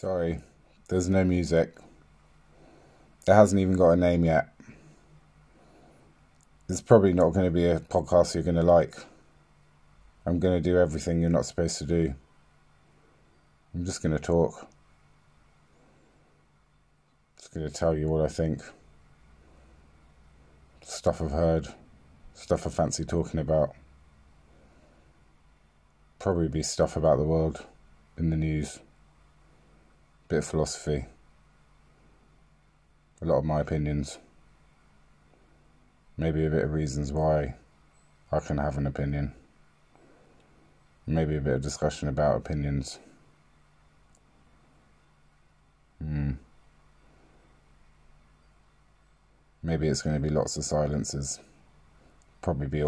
Sorry, there's no music. It hasn't even got a name yet. It's probably not going to be a podcast you're going to like. I'm going to do everything you're not supposed to do. I'm just going to talk. I'm Just going to tell you what I think. Stuff I've heard. Stuff I fancy talking about. Probably be stuff about the world in the news. Bit of philosophy. A lot of my opinions. Maybe a bit of reasons why I can have an opinion. Maybe a bit of discussion about opinions. Hmm. Maybe it's going to be lots of silences. Probably be awful.